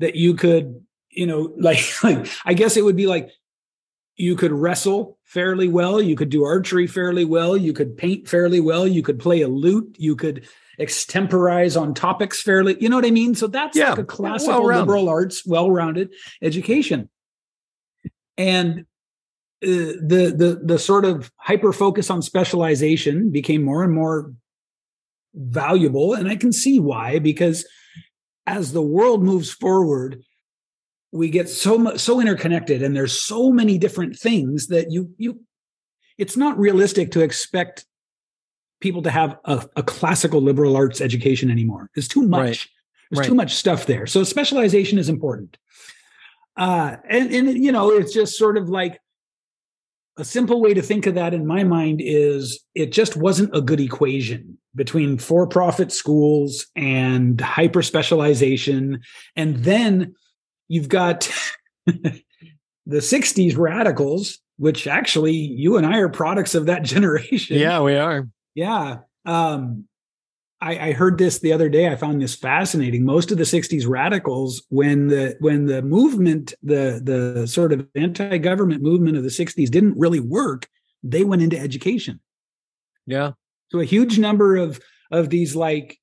That you could, you know, like, like I guess it would be like you could wrestle fairly well, you could do archery fairly well, you could paint fairly well, you could play a lute, you could extemporize on topics fairly. You know what I mean? So that's Yeah. like a classical Well-rounded. liberal arts, well-rounded education. And uh, the the the sort of hyper focus on specialization became more and more valuable, and I can see why because as the world moves forward, we get so much so interconnected, and there's so many different things that you you. It's not realistic to expect people to have a, a classical liberal arts education anymore. There's too much. Right. There's Right. too much stuff there. So specialization is important. Uh, and, and you know, it's just sort of like a simple way to think of that in my mind is it just wasn't a good equation between for-profit schools and hyper specialization. And then you've got the 60s radicals, which actually you and I are products of that generation. Yeah, we are. Yeah. Um, I, I heard this the other day. I found this fascinating. Most of the '60s radicals, when the when the movement, the the sort of anti-government movement of the '60s didn't really work, they went into education. Yeah. So a huge number of of these like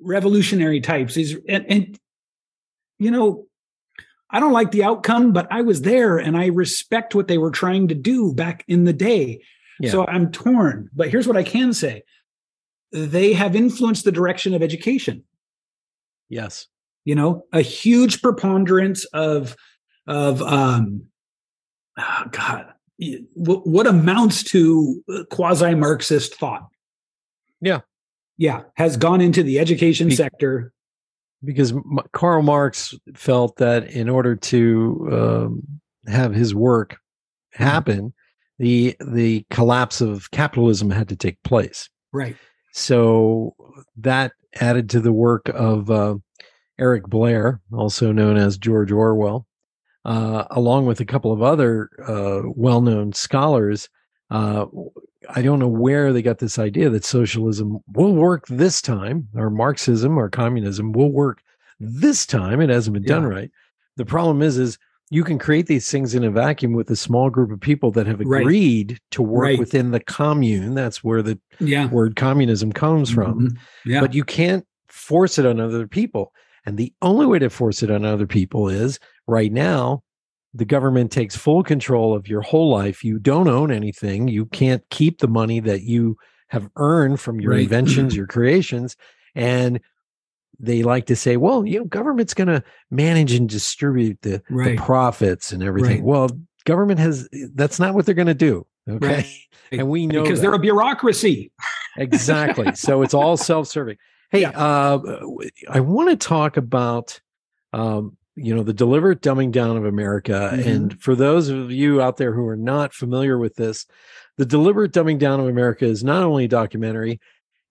revolutionary types. These and, and you know, I don't like the outcome, but I was there and I respect what they were trying to do back in the day. Yeah. So I'm torn. But here's what I can say: they have influenced the direction of education. Yes. You know, a huge preponderance of of um, oh God, what, amounts to quasi Marxist thought. Yeah. Yeah, has gone into the education Be- sector. because M- Karl Marx felt that in order to um, have his work happen, the the collapse of capitalism had to take place. Right. So that added to the work of uh, Eric Blair, also known as George Orwell, uh, along with a couple of other uh, well-known scholars. Uh, I don't know where they got this idea that socialism will work this time, or Marxism or communism will work this time. It hasn't been done Yeah. right. The problem is, is you can create these things in a vacuum with a small group of people that have Right. agreed to work Right. within the commune. That's where the Yeah. word communism comes from Mhm. Yeah. but you can't force it on other people. And the only way to force it on other people is right now, the government takes full control of your whole life. You don't own anything. You can't keep the money that you have earned from your Right. inventions, your creations. And they like to say, well, you know, government's going to manage and distribute the, Right. the profits and everything. Right. Well, government has, that's not what they're going to do. Okay. Right. And we know because that. they're a bureaucracy. exactly so it's all self-serving hey Yeah. uh i want to talk about um you know the deliberate dumbing down of america Mhm. and for those of you out there who are not familiar with this the deliberate dumbing down of america is not only a documentary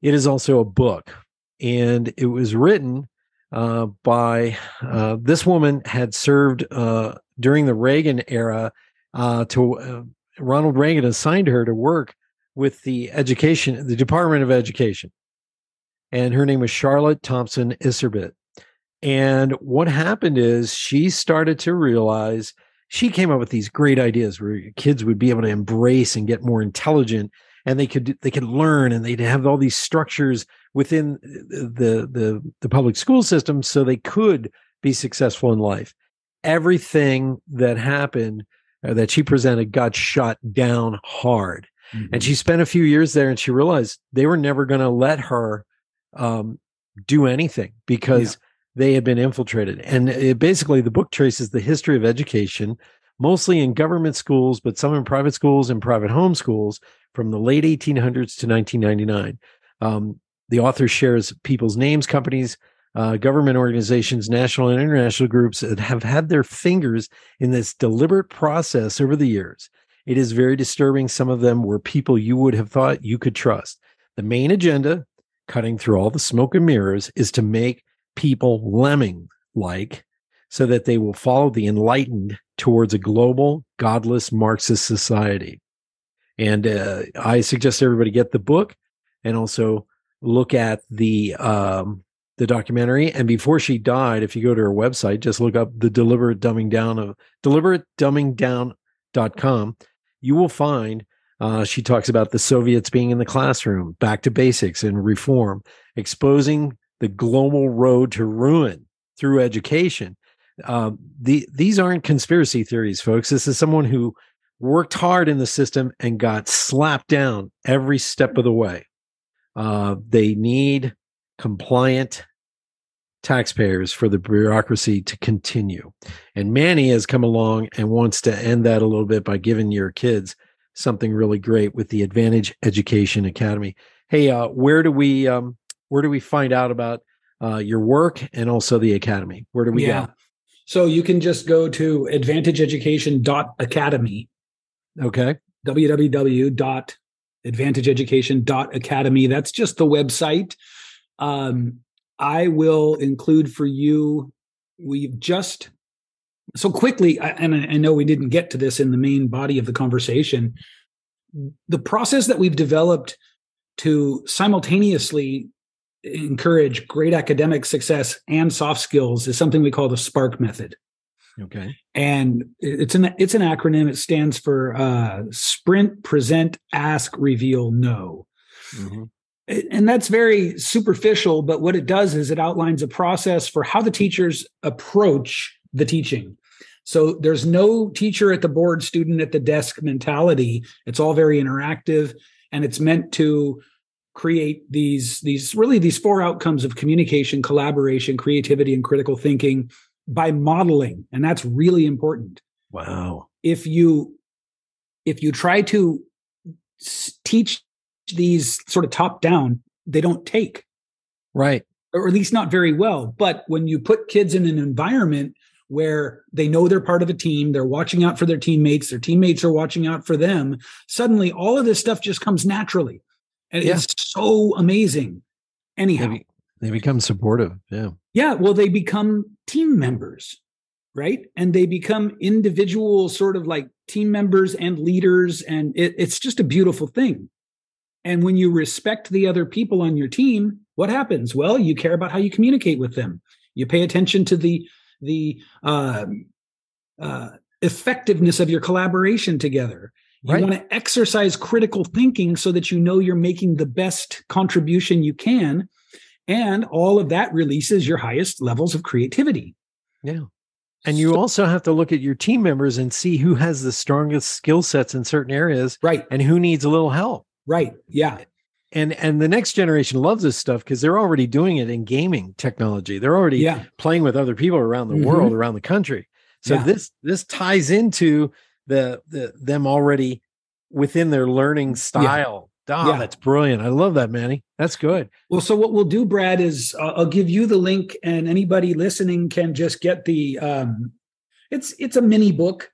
it is also a book and it was written uh, by uh, this woman had served uh, during the reagan era uh, to uh, ronald reagan assigned her to work with the education, the Department of Education. And her name was Charlotte Thomson Iserbyt. And what happened is she started to realize she came up with these great ideas where kids would be able to embrace and get more intelligent and they could they could learn and they'd have all these structures within the the the public school system so they could be successful in life everything that happened uh, that she presented got shot down hard and she spent a few years there and she realized they were never going to let her um, do anything because they had been infiltrated. And it, basically, the book traces the history of education, mostly in government schools, but some in private schools and private home schools from the late 1800s to 1999. Um, the author shares people's names, companies, uh, government organizations, national and international groups that have had their fingers in this deliberate process over the years. It is very disturbing. Some of them were people you would have thought you could trust. The main agenda, cutting through all the smoke and mirrors, is to make people lemming like so that they will follow the enlightened towards a global, godless Marxist society. And uh, I suggest everybody get the book and also look at the um, the documentary. And before she died, if you go to her website, just look up the deliberate dumbing down of deliberatedumbingdown.com. You will find uh, she talks about the Soviets being in the classroom, back to basics and reform, exposing the global road to ruin through education. Uh, the, these aren't conspiracy theories, folks. This is someone who worked hard in the system and got slapped down every step of the way. Uh, they need compliant taxpayers for the bureaucracy to continue. And Manny has come along and wants to end that a little bit by giving your kids something really great with the Advantage Education Academy. Hey, uh, where do we um, where do we find out about uh, your work and also the academy? Where do we yeah. go? So you can just go to advantageeducation.academy. Okay. www.advantageeducation.academy. That's just the website. Um, I will include for you. We've just so quickly, and I know we didn't get to this in the main body of the conversation. The process that we've developed to simultaneously encourage great academic success and soft skills is something we call the Spark method. Okay. And it's an it's an acronym. It stands for uh, Sprint, Present, Ask, Reveal, No. Mm-hmm. And that's very superficial, but what it does is it outlines a process for how the teachers approach the teaching. So there's no teacher at the board, student at the desk mentality. It's all very interactive and it's meant to create these these really these four outcomes of communication collaboration creativity and critical thinking by modeling and that's really important. Wow. If you if you try to teach these sort of top down they don't take. Right. Or at least not very well. But when you put kids in an environment where they know they're part of a team they're watching out for their teammates their teammates are watching out for them suddenly all of this stuff just comes naturally. And yeah. it's so amazing. Anyhow, they, be, they become supportive. Yeah. Yeah. Well, they become team members, right? And they become individual sort of like team members and leaders. And it, it's just a beautiful thing. And when you respect the other people on your team, what happens? Well, you care about how you communicate with them. You pay attention to the the uh, uh, effectiveness of your collaboration together. You right. want to exercise critical thinking so that you know you're making the best contribution you can. And all of that releases your highest levels of creativity. Yeah. And you so, also have to look at your team members and see who has the strongest skill sets in certain areas. Right. And who needs a little help. Right. Yeah. And and the next generation loves this stuff because they're already doing it in gaming technology. They're already yeah. playing with other people around the mm-hmm. world, around the country. So yeah. this this ties into the the them already within their learning style. Yeah. Oh, yeah. that's brilliant. I love that, Manny. That's good. Well, so what we'll do, Brad, is uh, I'll give you the link, and anybody listening can just get the. Um, it's it's a mini book,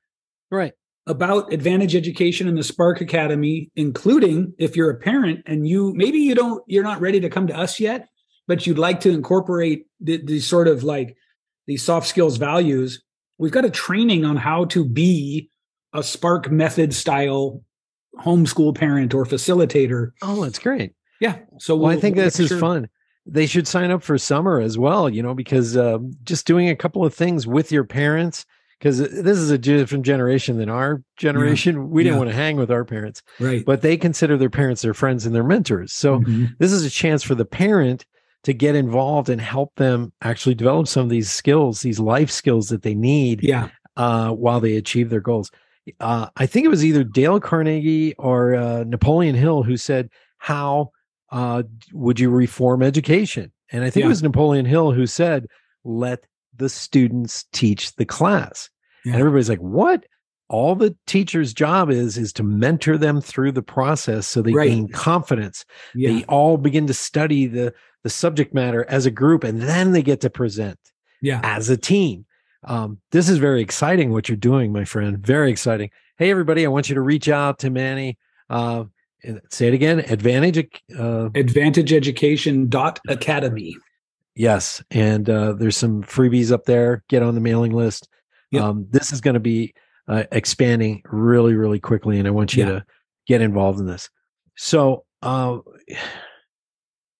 right, about Advantage Education and the Spark Academy, including if you're a parent and you maybe you don't you're not ready to come to us yet, but you'd like to incorporate these the sort of like these soft skills values. We've got a training on how to be a Spark method style homeschool parent or facilitator. Oh, that's great. Yeah. So we'll, well, I think we'll this is sure. fun. They should sign up for summer as well, you know, because uh, just doing a couple of things with your parents, because this is a different generation than our generation. Yeah. We didn't yeah. want to hang with our parents, right? But they consider their parents their friends and their mentors. So mm-hmm. this is a chance for the parent to get involved and help them actually develop some of these skills, these life skills that they need, yeah, uh, while they achieve their goals uh, I think it was either Dale Carnegie or uh, Napoleon Hill who said, "How uh, would you reform education?" And I think yeah. it was Napoleon Hill who said, "Let the students teach the class." Yeah. And everybody's like, "What?" all the teacher's job is is to mentor them through the process so they Right. gain confidence Yeah. they all begin to study the the subject matter as a group and then they get to present Yeah. as a team um, this is very exciting what you're doing my friend very exciting. Hey everybody i want you to reach out to manny uh, and say it again advantage uh, advantage education dot academy. Yes and uh, there's some freebies up there. Get on the mailing list. Yep. um, this is going to be uh, expanding really really quickly and i want you Yeah. to get involved in this. So uh,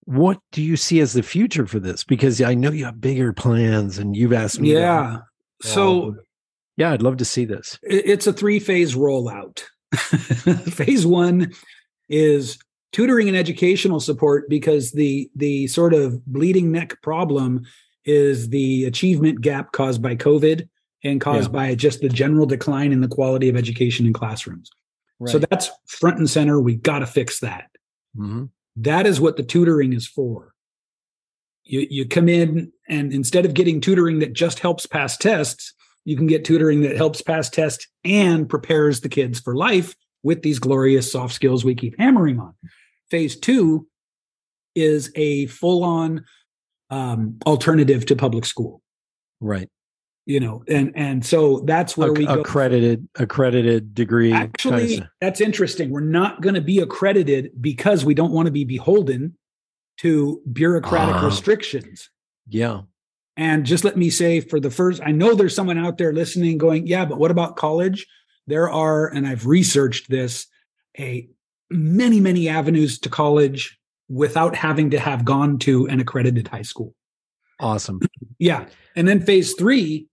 what do you see as the future for this? Because i know you have bigger plans and you've asked me Yeah. So yeah i'd love to see this it's a three phase rollout. phase one is tutoring and educational support because the the sort of bleeding neck problem is the achievement gap caused by COVID and caused Yeah. by just the general decline in the quality of education in classrooms. So that's front and center. We got to fix that. Mhm. That is what the tutoring is for. You you come in and instead of getting tutoring that just helps pass tests, you can get tutoring that helps pass tests and prepares the kids for life with these glorious soft skills we keep hammering on. Phase two is a full on um, alternative to public school. right You know, and and so that's where Ac- we go. accredited accredited degree Actually, that's interesting. We're not going to be accredited because we don't want to be beholden to bureaucratic Ah. restrictions. yeah And just let me say for the first, I know there's someone out there listening going, yeah, but what about college? There are, and I've researched this, a many, many avenues to college without having to have gone to an accredited high school. awesome Yeah. And then phase three,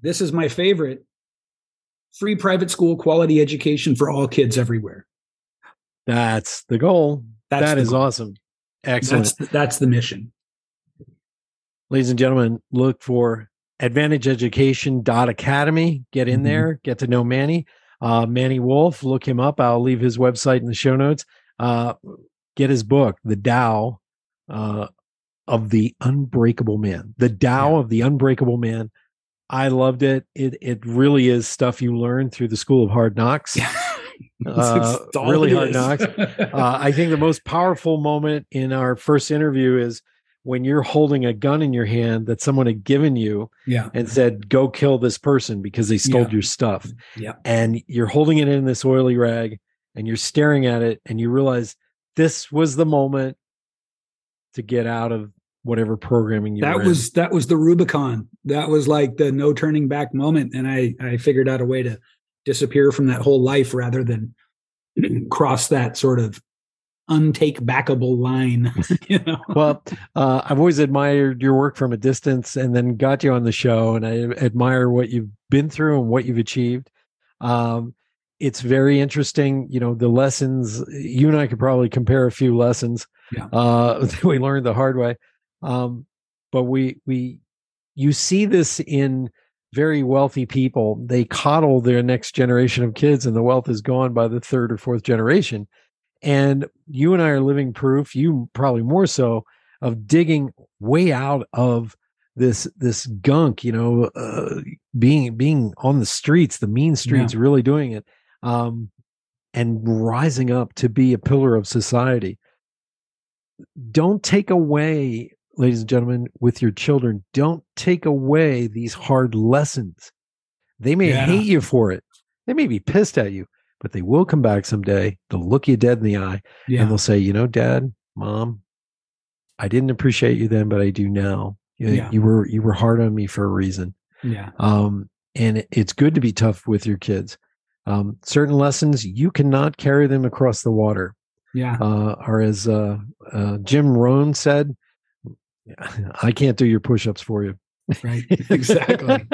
this is my favorite free private school quality education for all kids everywhere. that's the goal That's That the is goal. awesome excellent That's the, that's the mission. ladies and gentlemen, look for advantageeducation.academy. Get in Mhm. there, get to know Manny. Uh, Manny Wolf, look him up. I'll leave his website in the show notes. Uh, get his book, The Tao uh, of the Unbreakable Man. The Tao Yeah. of the Unbreakable Man. I loved it. It it really is stuff you learn through the School of Hard Knocks. Uh, It's really hard knocks. uh, I think the most powerful moment in our first interview is when you're holding a gun in your hand that someone had given you yeah. and said, "Go kill this person because they stole Yeah. your stuff," Yeah. and you're holding it in this oily rag and you're staring at it and you realize this was the moment to get out of whatever programming you that were in. was that was the rubicon that was like the no turning back moment and i i figured out a way to disappear from that whole life rather than cross that sort of untake backable line you know well, uh, I've always admired your work from a distance and then got you on the show, and I admire what you've been through and what you've achieved. Um, it's very interesting. You know, the lessons, you and I could probably compare a few lessons Yeah. uh, that we learned the hard way. Um, but we, we, you see this in very wealthy people. They coddle their next generation of kids, and the wealth is gone by the third or fourth generation. And you and I are living proof, you probably more so, of digging way out of this this gunk, you know, uh, being being on the streets, the mean streets, really doing it, um, and rising up to be a pillar of society. Don't take away, ladies and gentlemen, with your children. Don't take away these hard lessons. They may Yeah. hate you for it. They may be pissed at you, but they will come back someday. They'll look you dead in the eye and they'll say, you know, dad, mom, I didn't appreciate you then, but I do now. You, Yeah. you were, you were hard on me for a reason. yeah Um, and it's good to be tough with your kids. Um, certain lessons, you cannot carry them across the water. yeah Uh, or as, uh, uh, Jim Rohn said, I can't do your push-ups for you. right exactly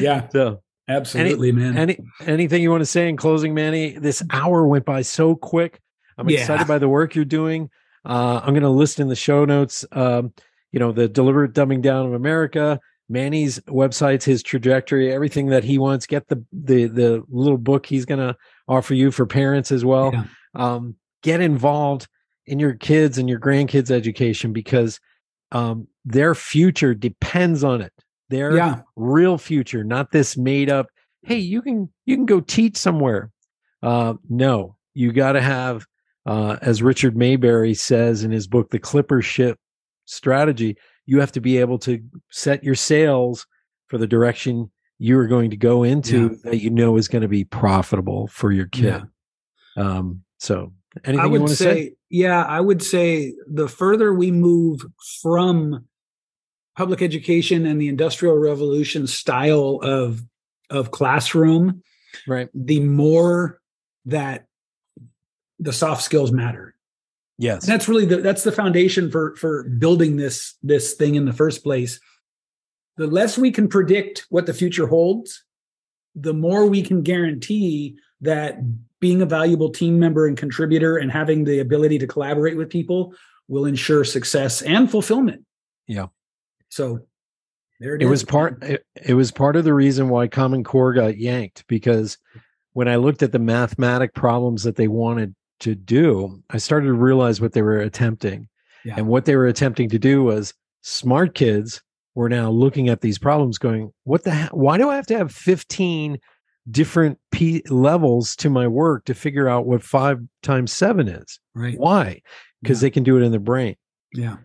yeah So absolutely man any, anything you want to say in closing, Manny? This hour went by so quick. I'm Yeah. excited by the work you're doing. Uh, I'm going to list in the show notes, um, you know, the deliberate dumbing down of America, Manny's websites, his trajectory, everything that he wants. Get the the the little book he's going to offer you for parents as well. Yeah. Um, get involved in your kids and your grandkids' education because um, their future depends on it. Their yeah real future, not this made up hey, you can you can go teach somewhere. Uh, no, you got to have, uh, as Richard Maybury says in his book, The Clipper Ship Strategy, you have to be able to set your sails for the direction you are going to go into yeah. that you know is going to be profitable for your kid. Yeah. Um, so anything I would say, say, Yeah, I would say the further we move from public education and the industrial revolution style of of classroom, right, the more that the soft skills matter. Yes. And that's really the that's the foundation for for building this this thing in the first place. The less we can predict what the future holds, the more we can guarantee that being a valuable team member and contributor and having the ability to collaborate with people will ensure success and fulfillment. Yeah. So there it, it was part it, it was part of the reason why Common Core got yanked because when I looked at the mathematic problems that they wanted to do, I started to realize what they were attempting. Yeah. And what they were attempting to do was smart kids were now looking at these problems going, what the hell? Why do I have to have 15 different P levels to my work to figure out what five times seven is? Right. Why? Because yeah. they can do it in their brain. Yeah.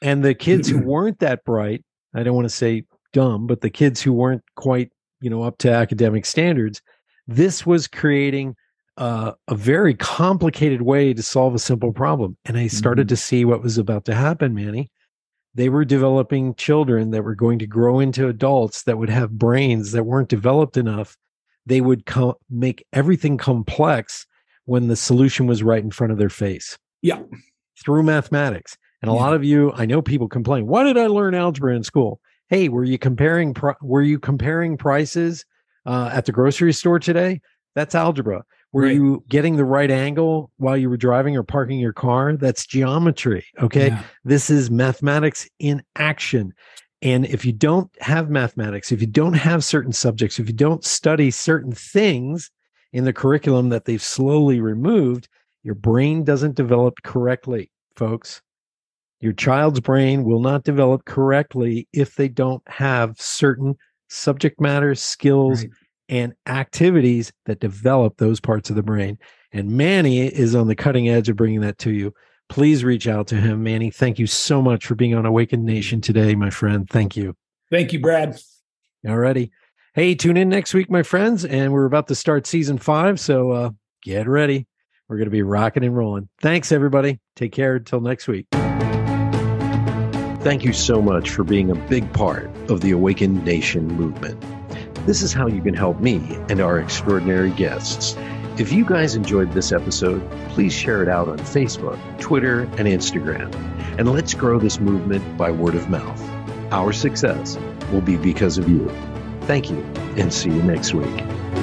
And the kids who weren't that bright, I don't want to say dumb, but the kids who weren't quite, you know, up to academic standards, this was creating uh, a very complicated way to solve a simple problem. And I started mm-hmm. to see what was about to happen, Manny. They were developing children that were going to grow into adults that would have brains that weren't developed enough. They would co- make everything complex when the solution was right in front of their face. Yeah. Through mathematics. And a yeah. lot of you, I know people complain, why did I learn algebra in school? Hey, were you comparing, were you comparing prices uh, at the grocery store today? That's algebra. Were right. you getting the right angle while you were driving or parking your car? That's geometry. Okay. Yeah. This is mathematics in action. And if you don't have mathematics, if you don't have certain subjects, if you don't study certain things in the curriculum that they've slowly removed, your brain doesn't develop correctly, folks. Your child's brain will not develop correctly if they don't have certain subject matter, skills, right. and activities that develop those parts of the brain. And Manny is on the cutting edge of bringing that to you. Please reach out to him. Manny, thank you so much for being on Awakened Nation today, my friend. Thank you. Thank you, Brad. Alrighty. Hey, tune in next week, my friends. And we're about to start season five. So uh, get ready. We're going to be rocking and rolling. Thanks, everybody. Take care until next week. Thank you so much for being a big part of the Awakened Nation movement. This is how you can help me and our extraordinary guests. If you guys enjoyed this episode, please share it out on Facebook, Twitter, and Instagram. And let's grow this movement by word of mouth. Our success will be because of you. Thank you, and see you next week.